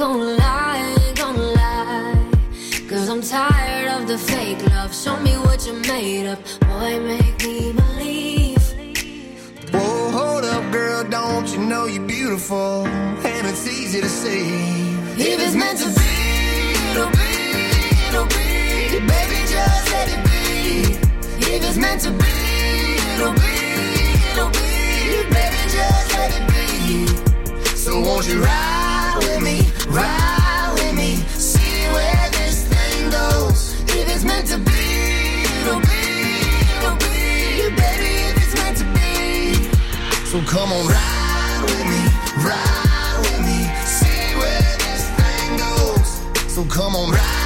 gonna lie, ain't gonna lie. Cause I'm tired of the fake love. Show me what you're made of. Boy, make me believe. Whoa, hold up, girl, don't you know you're beautiful? And it's easy to see. If it's meant to be, it'll be, it'll be. Baby, just let it be. If it's meant to be, it'll be, it'll be. Baby, just let it be. So won't you ride with me, ride with me, see where this thing goes. If it's meant to be, it'll be, it'll be. Baby, if it's meant to be. So come on, ride with me, ride with me, see where this thing goes. So come on, ride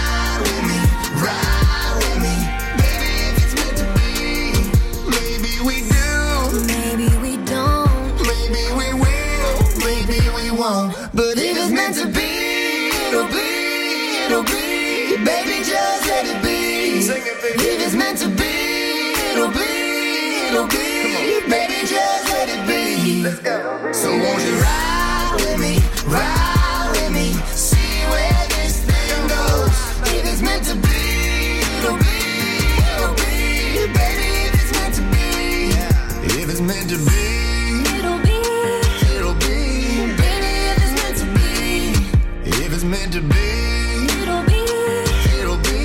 Let's go. So won't you ride with me, ride with me, see where this thing goes. If it's meant to be, it'll be, it'll be. Baby, if it's meant to be, if it's meant to be. It'll be. It'll be, Baby, if it's meant to be. if it's meant to be, It'll be. it'll be,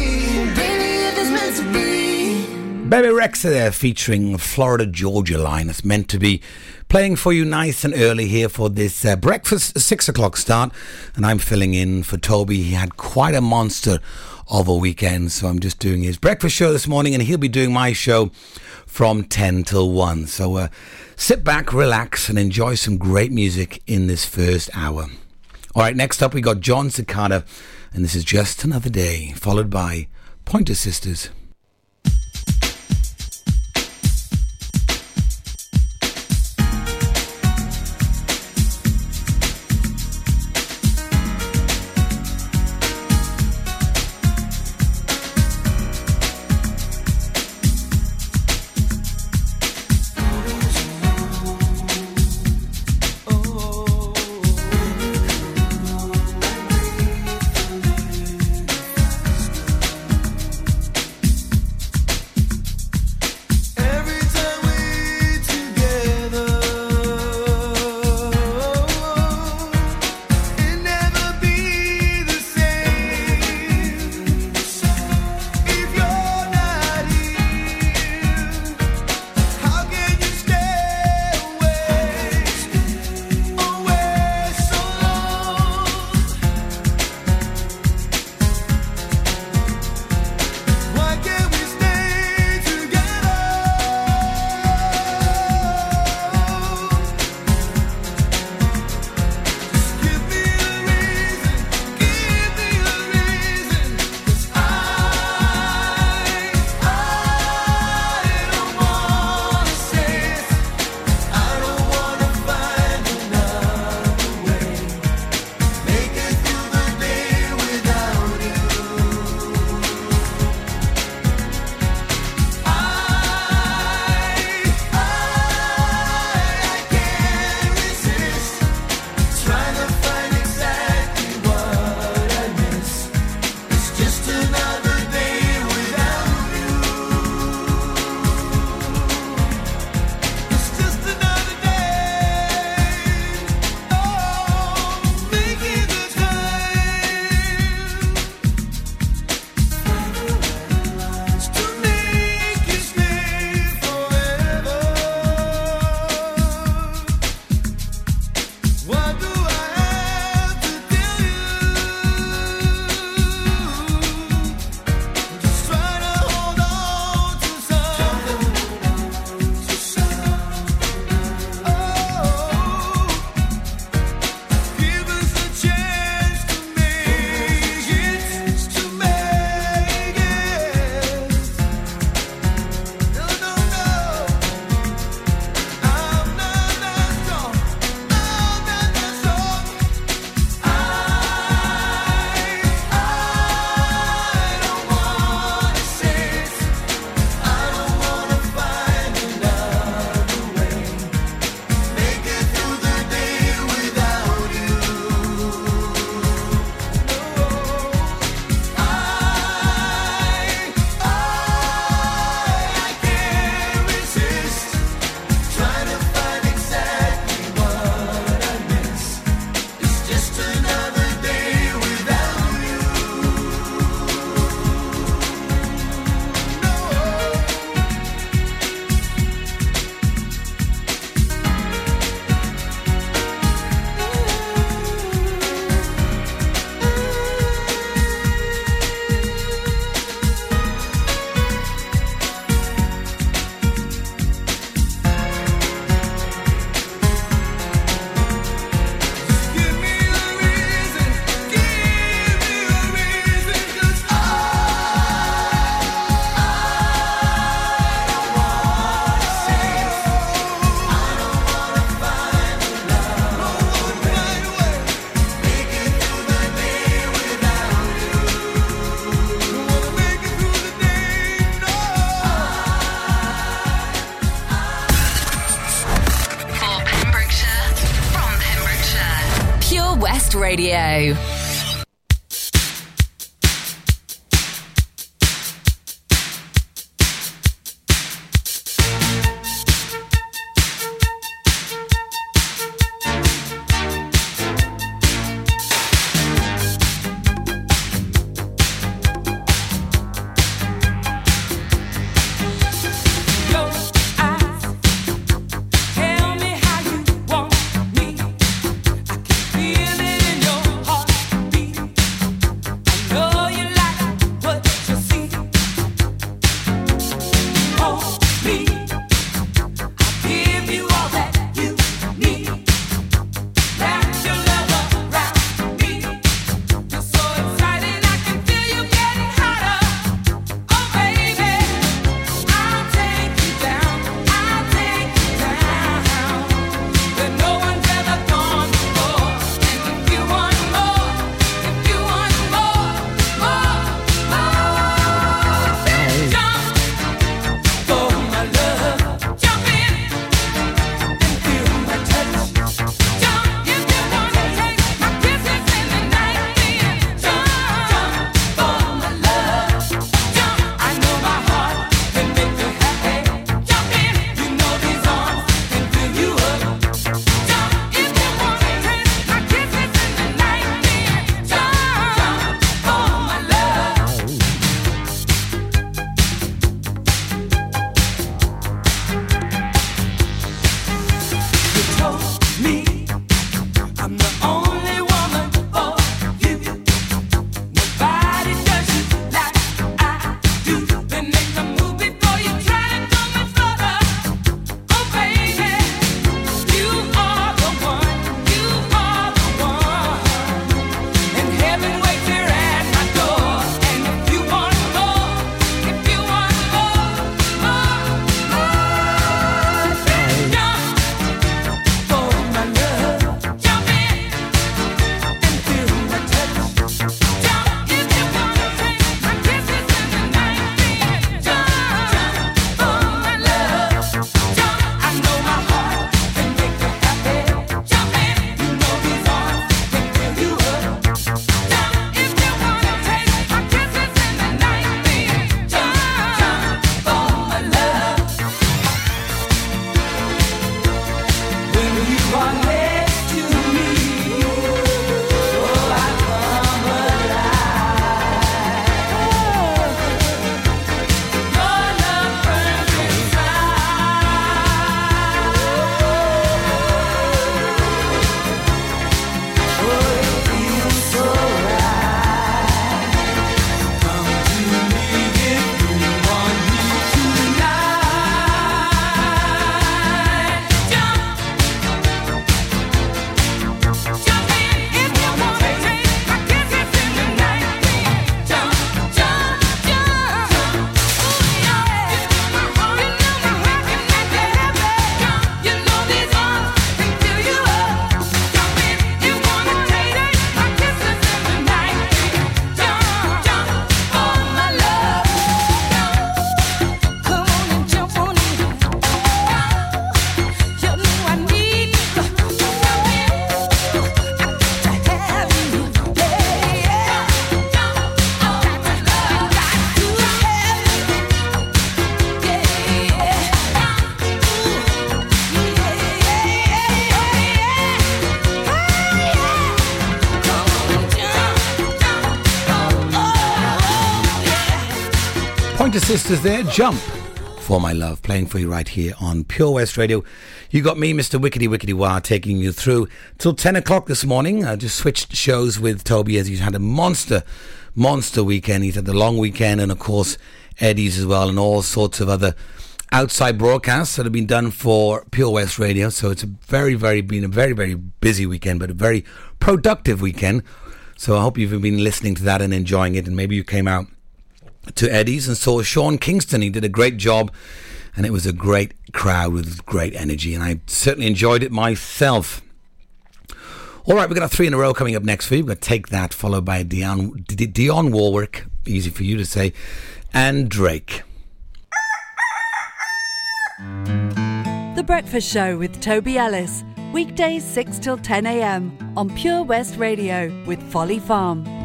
baby, if it's meant to be. Bebe Rexha there featuring Florida Georgia Line. It's meant to be playing for you nice and early here for this uh, breakfast six o'clock start. And I'm filling in for Toby. He had quite a monster of a weekend. So I'm just doing his breakfast show this morning and he'll be doing my show from 10 till 1. So uh, sit back, relax and enjoy some great music in this first hour. All right, next up we got Jon Secada and this is Just Another Day, followed by Pointer Sisters. Sisters there, Jump for My Love, playing for you right here on Pure West Radio. You got me, Mr. Wickety Wickety Wah, taking you through till 10 o'clock this morning. I just switched shows with Toby as he's had a monster, monster weekend. He's had the long weekend and, of course, Eddie's as well, and all sorts of other outside broadcasts that have been done for Pure West Radio. So it's a very, very, been a very, very busy weekend, but a very productive weekend. So I hope you've been listening to that and enjoying it, and maybe you came out to Eddie's and saw Sean Kingston. He did a great job and it was a great crowd with great energy and I certainly enjoyed it myself. All right, we've got a three in a row coming up next for you. We're going to take that, followed by Dionne, Warwick, easy for you to say, and Drake. The Breakfast Show with Toby Ellis Weekdays 6 till 10 a.m. on Pure West Radio with Folly Farm.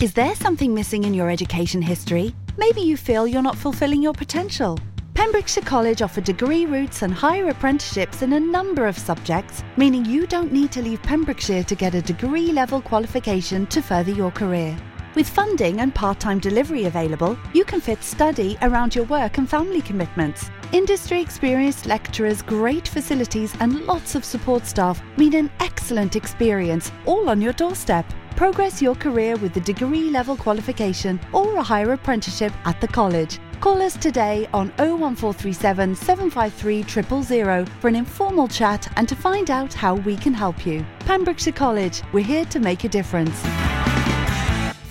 Is there something missing in your education history? Maybe you feel you're not fulfilling your potential. Pembrokeshire College offer degree routes and higher apprenticeships in a number of subjects, meaning you don't need to leave Pembrokeshire to get a degree level qualification to further your career. With funding and part time delivery available, you can fit study around your work and family commitments. Industry experienced lecturers, great facilities, and lots of support staff mean an excellent experience, all on your doorstep. Progress your career with a degree level qualification or a higher apprenticeship at the college. Call us today on 01437 753 000 for an informal chat and to find out how we can help you. Pembrokeshire College, we're here to make a difference.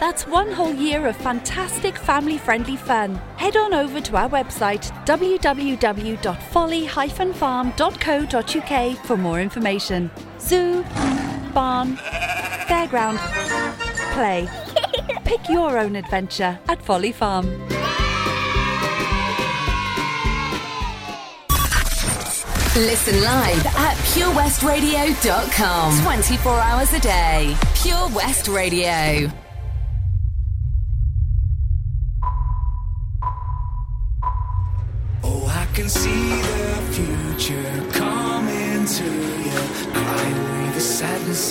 That's one whole year of fantastic family friendly fun. Head on over to our website www.folly-farm.co.uk for more information. Zoo, barn, fairground, play. Pick your own adventure at Folly Farm. Listen live at purewestradio.com. 24 hours a day. Pure West Radio.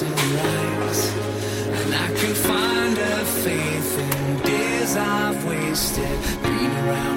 And I can find a faith in days I've wasted. Been around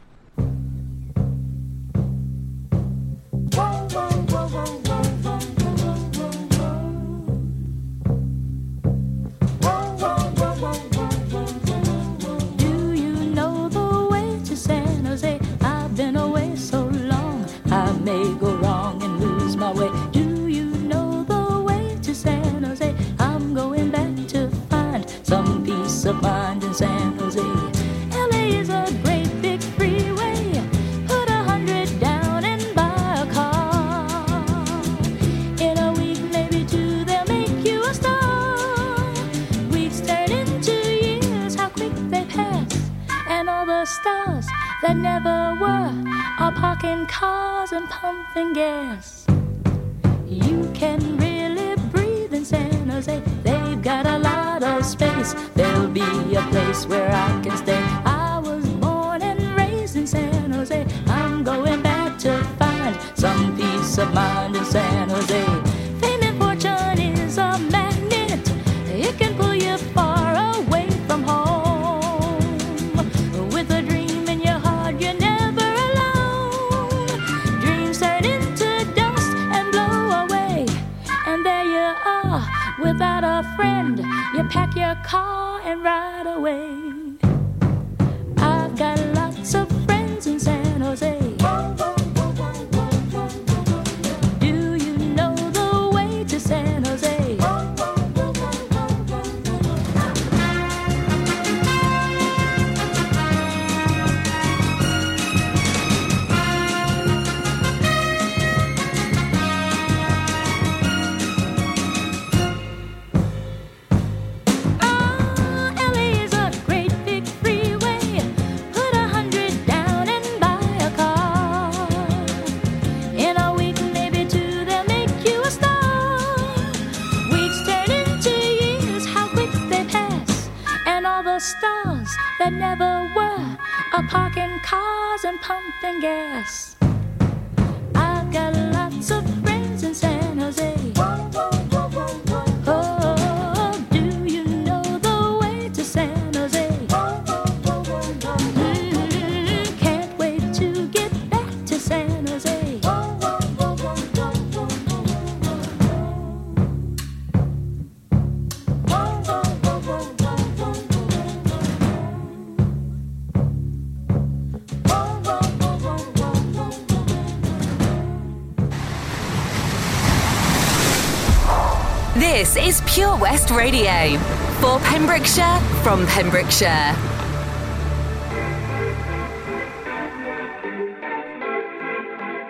This is Pure West Radio for Pembrokeshire from Pembrokeshire.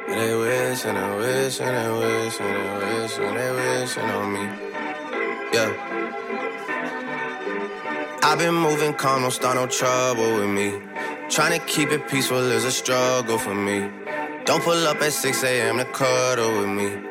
They wish and they wish and they wish and they wish and they wishing on me. Yeah. I've been moving calm, don't start no trouble with me. Trying to keep it peaceful is a struggle for me. Don't pull up at 6 a.m. to cuddle with me.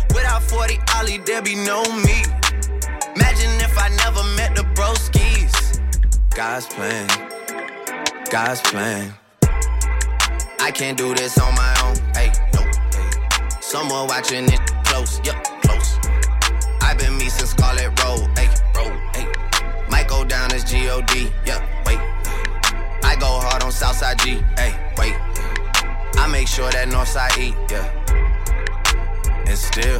Without 40 Ollie, there be no me. Imagine if I never met the broskies. God's plan, God's plan. I can't do this on my own. Hey, no. Hey. Someone watching it close. Yup, close. I've been me since Scarlett Road. Hey, road. Hey. Might go down as G-O-D. Yup, wait. I go hard on Southside G. Hey, wait. I make sure that Northside E. Yeah. And still.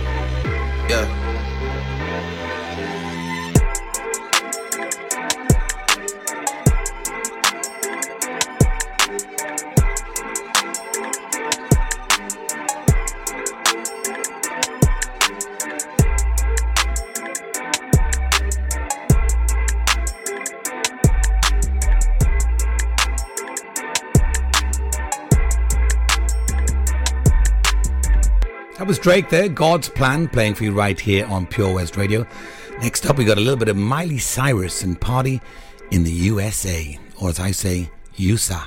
Drake there, God's Plan, playing for you right here on Pure West Radio. Next up, we got a little bit of Miley Cyrus and Party in the USA, or as I say, USA.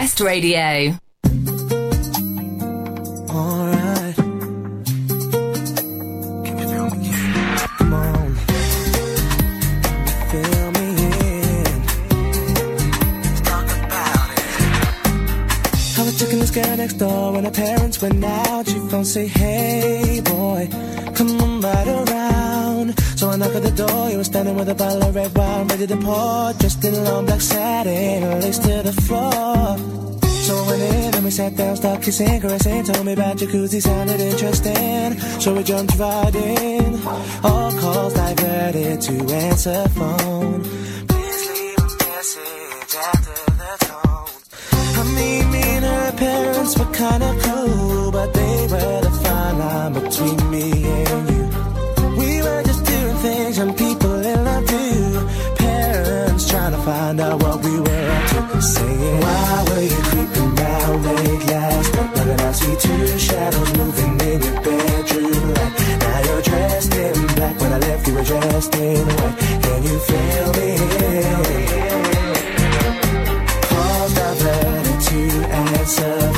West Radio. Alright. Next door when her parents went out. She phone say, Hey boy, come on right around. So I knock at the door. Were standing with a bottle of red wine ready to pour. Dressed in a long black satin, lace to the floor. So went in and we sat down, started kissing, caressing, told me about jacuzzi, sounded interesting. So we jumped right in, all calls diverted to answer phone. Please leave a message after the tone. I mean, me and her parents were kinda cool, but they were the fine line between me and find out what we were up to. Saying, why were you creeping round late last night? But then I see two shadows moving in your bedroom light. Now you're dressed in black. When I left, you were dressed in white. Can you feel me? Diverted to answer phone.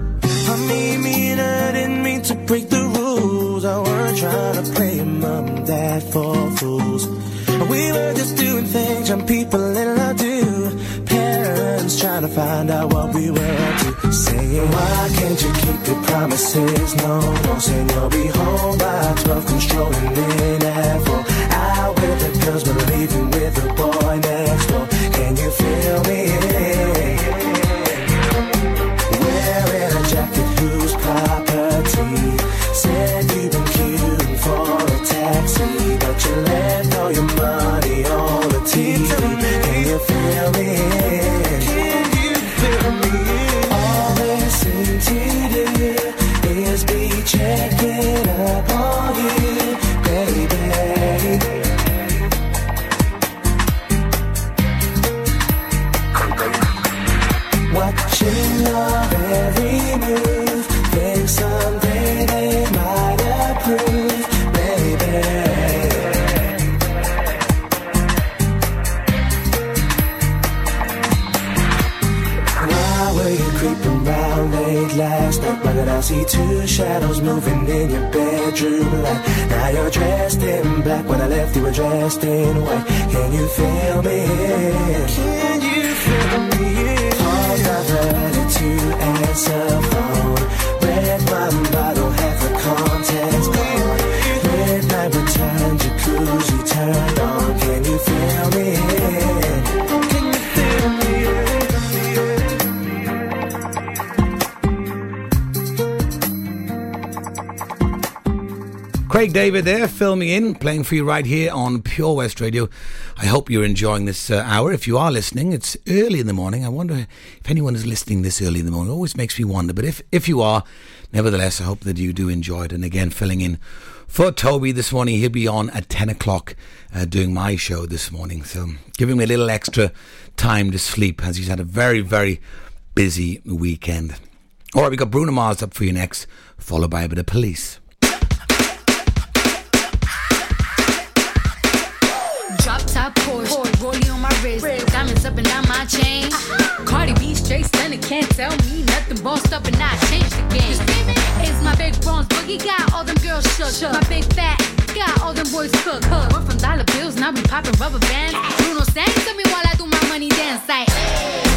Mean, me and I didn't mean to break the rules. I weren't trying to play mom and dad for fools. We were just doing things young people in love do. Parents trying to find out what we were up to. Saying, why can't you keep your promises? No, no, saying you'll be home by 12, controlling in at 4. Out with the girls, but leaving with the boy next door. Can you feel me? David there, filming in, playing for you right here on Pure West Radio. I hope you're enjoying this uh, hour. If you are listening, it's early in the morning. I wonder if anyone is listening this early in the morning. It always makes me wonder. But if, if you are, nevertheless, I hope that you do enjoy it. And again, filling in for Toby this morning. He'll be on at 10 o'clock uh, doing my show this morning. So giving me a little extra time to sleep as he's had a very, very busy weekend. All right, we've got Bruno Mars up for you next, followed by a bit of police. Diamonds up and down my chain. Cardi B straight stunning, can't tell me nothing. Bossed up and I changed the game. It's my big bronze boogie, got all them girls shook. My big fat got all them boys cooked. We're from dollar bills, now we popping rubber bands. Bruno sang to me while I do my money dance like. Flexing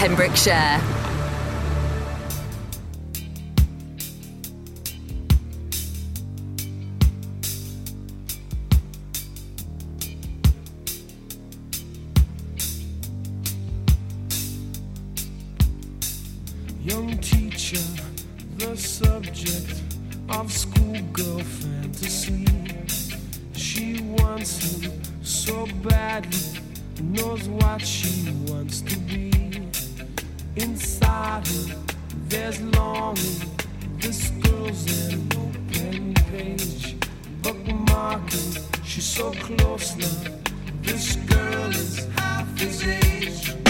Pembrokeshire. Young teacher, the subject of schoolgirl fantasy. She wants him so badly, knows what she wants to be. Inside her, there's longing. This girl's an open page, bookmarking. She's so close now. This girl is half his age.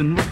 and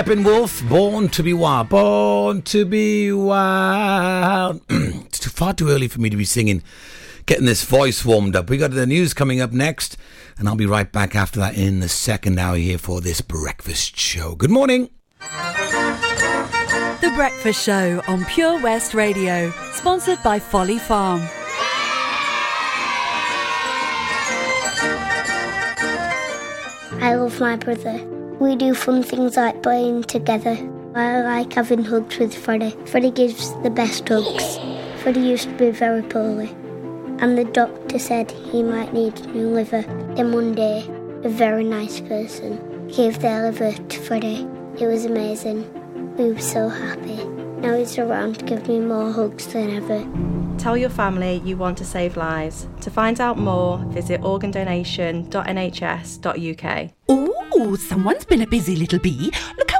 Steppenwolf, Born to be Wild. Born to be Wild. it's too, far too early for me to be singing, getting this voice warmed up. We got the news coming up next, and I'll be right back after that in the second hour here for this breakfast show. Good morning. The Breakfast Show on Pure West Radio, sponsored by Folly Farm. I love my brother. We do fun things like playing together. I like having hugs with Freddie. Freddie gives the best hugs. Freddie used to be very poorly, and the doctor said he might need a new liver. Then one day, a very nice person gave their liver to Freddie. It was amazing. We were so happy. Now he's around to give me more hugs than ever. Tell your family you want to save lives. To find out more, visit organdonation.nhs.uk. Oh, someone's been a busy little bee. Look how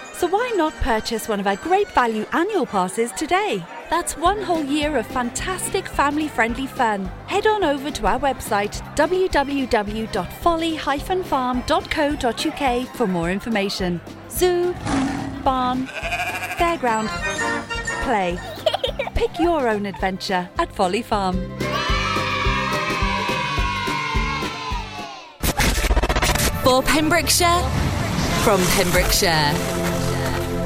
So why not purchase one of our great value annual passes today? That's one whole year of fantastic family friendly fun. Head on over to our website www.folly-farm.co.uk for more information. Zoo, barn, fairground, play. Pick your own adventure at Folly Farm. For Pembrokeshire, from Pembrokeshire.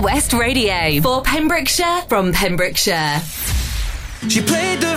West Radio for Pembrokeshire from Pembrokeshire. She played the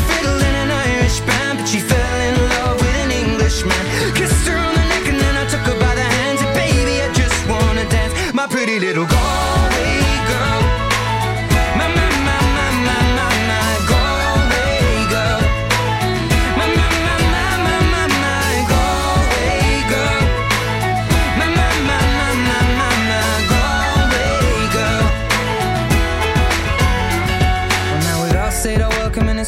she fell in love with an Englishman. Kissed her on the neck and then I took her by the hands. And baby, I just wanna dance, my pretty little girl.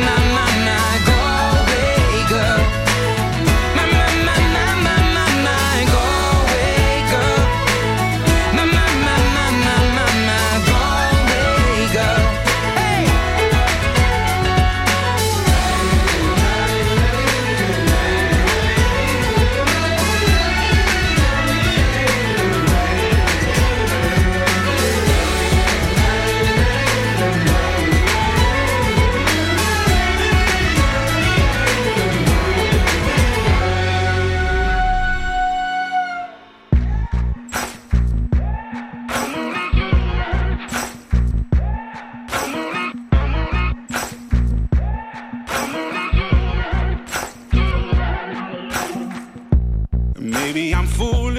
My,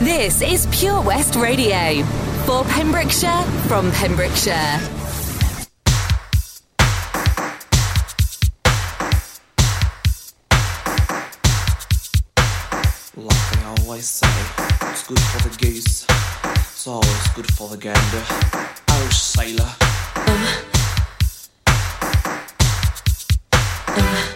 This is Pure West Radio for Pembrokeshire from Pembrokeshire. Like I always say, it's good for the geese. it's always good for the gander. Irish sailor. Um. Um.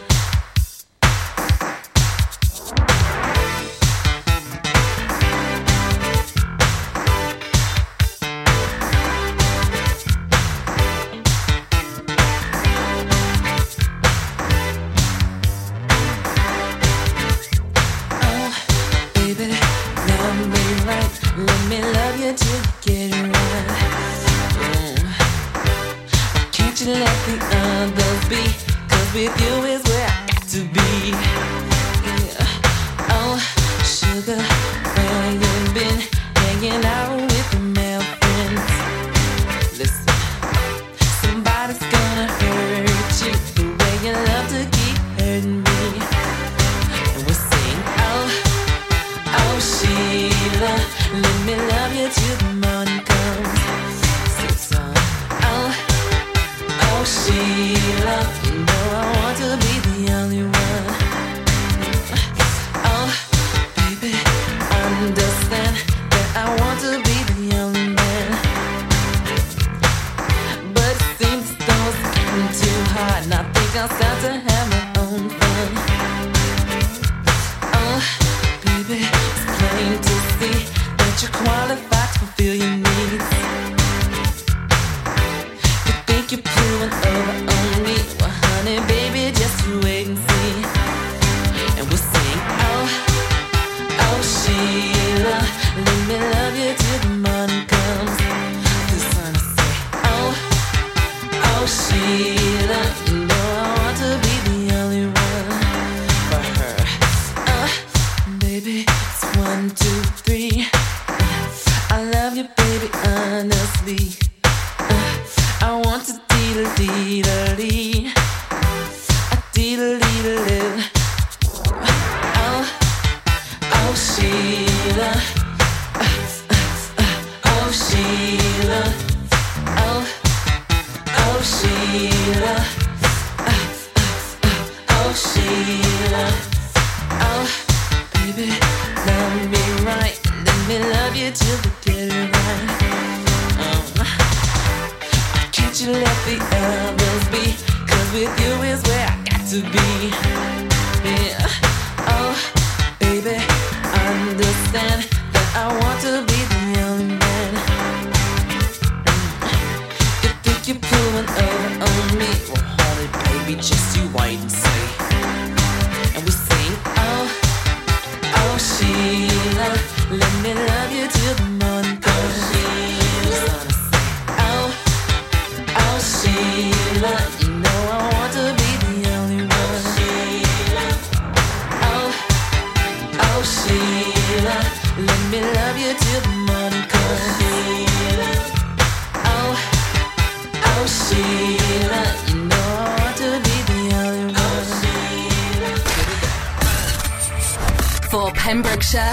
your love to keep hurting me.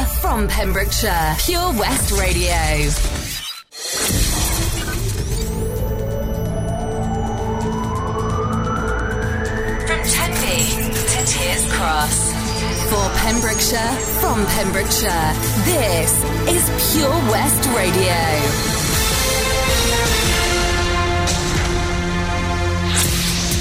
from Pembrokeshire, Pure West Radio. Cross. For Pembrokeshire, from Pembrokeshire, this is Pure West Radio.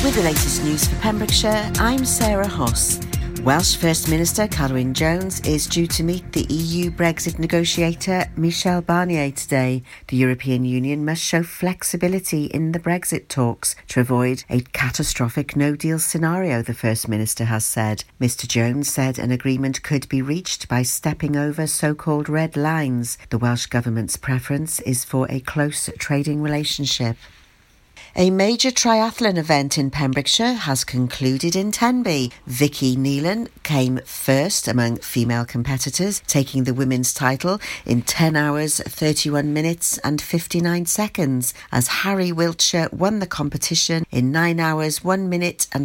With the latest news for Pembrokeshire, I'm Sarah Hoss. Welsh First Minister Carwyn Jones is due to meet the EU Brexit negotiator Michel Barnier today. The European Union must show flexibility in the Brexit talks to avoid a catastrophic no deal scenario, the First Minister has said. Mr Jones said an agreement could be reached by stepping over so called red lines. The Welsh Government's preference is for a close trading relationship. A major triathlon event in Pembrokeshire has concluded in Tenby. Vicky Neelan came first among female competitors, taking the women's title in 10 hours, 31 minutes and 59 seconds, as Harry Wiltshire won the competition in 9 hours, 1 minute and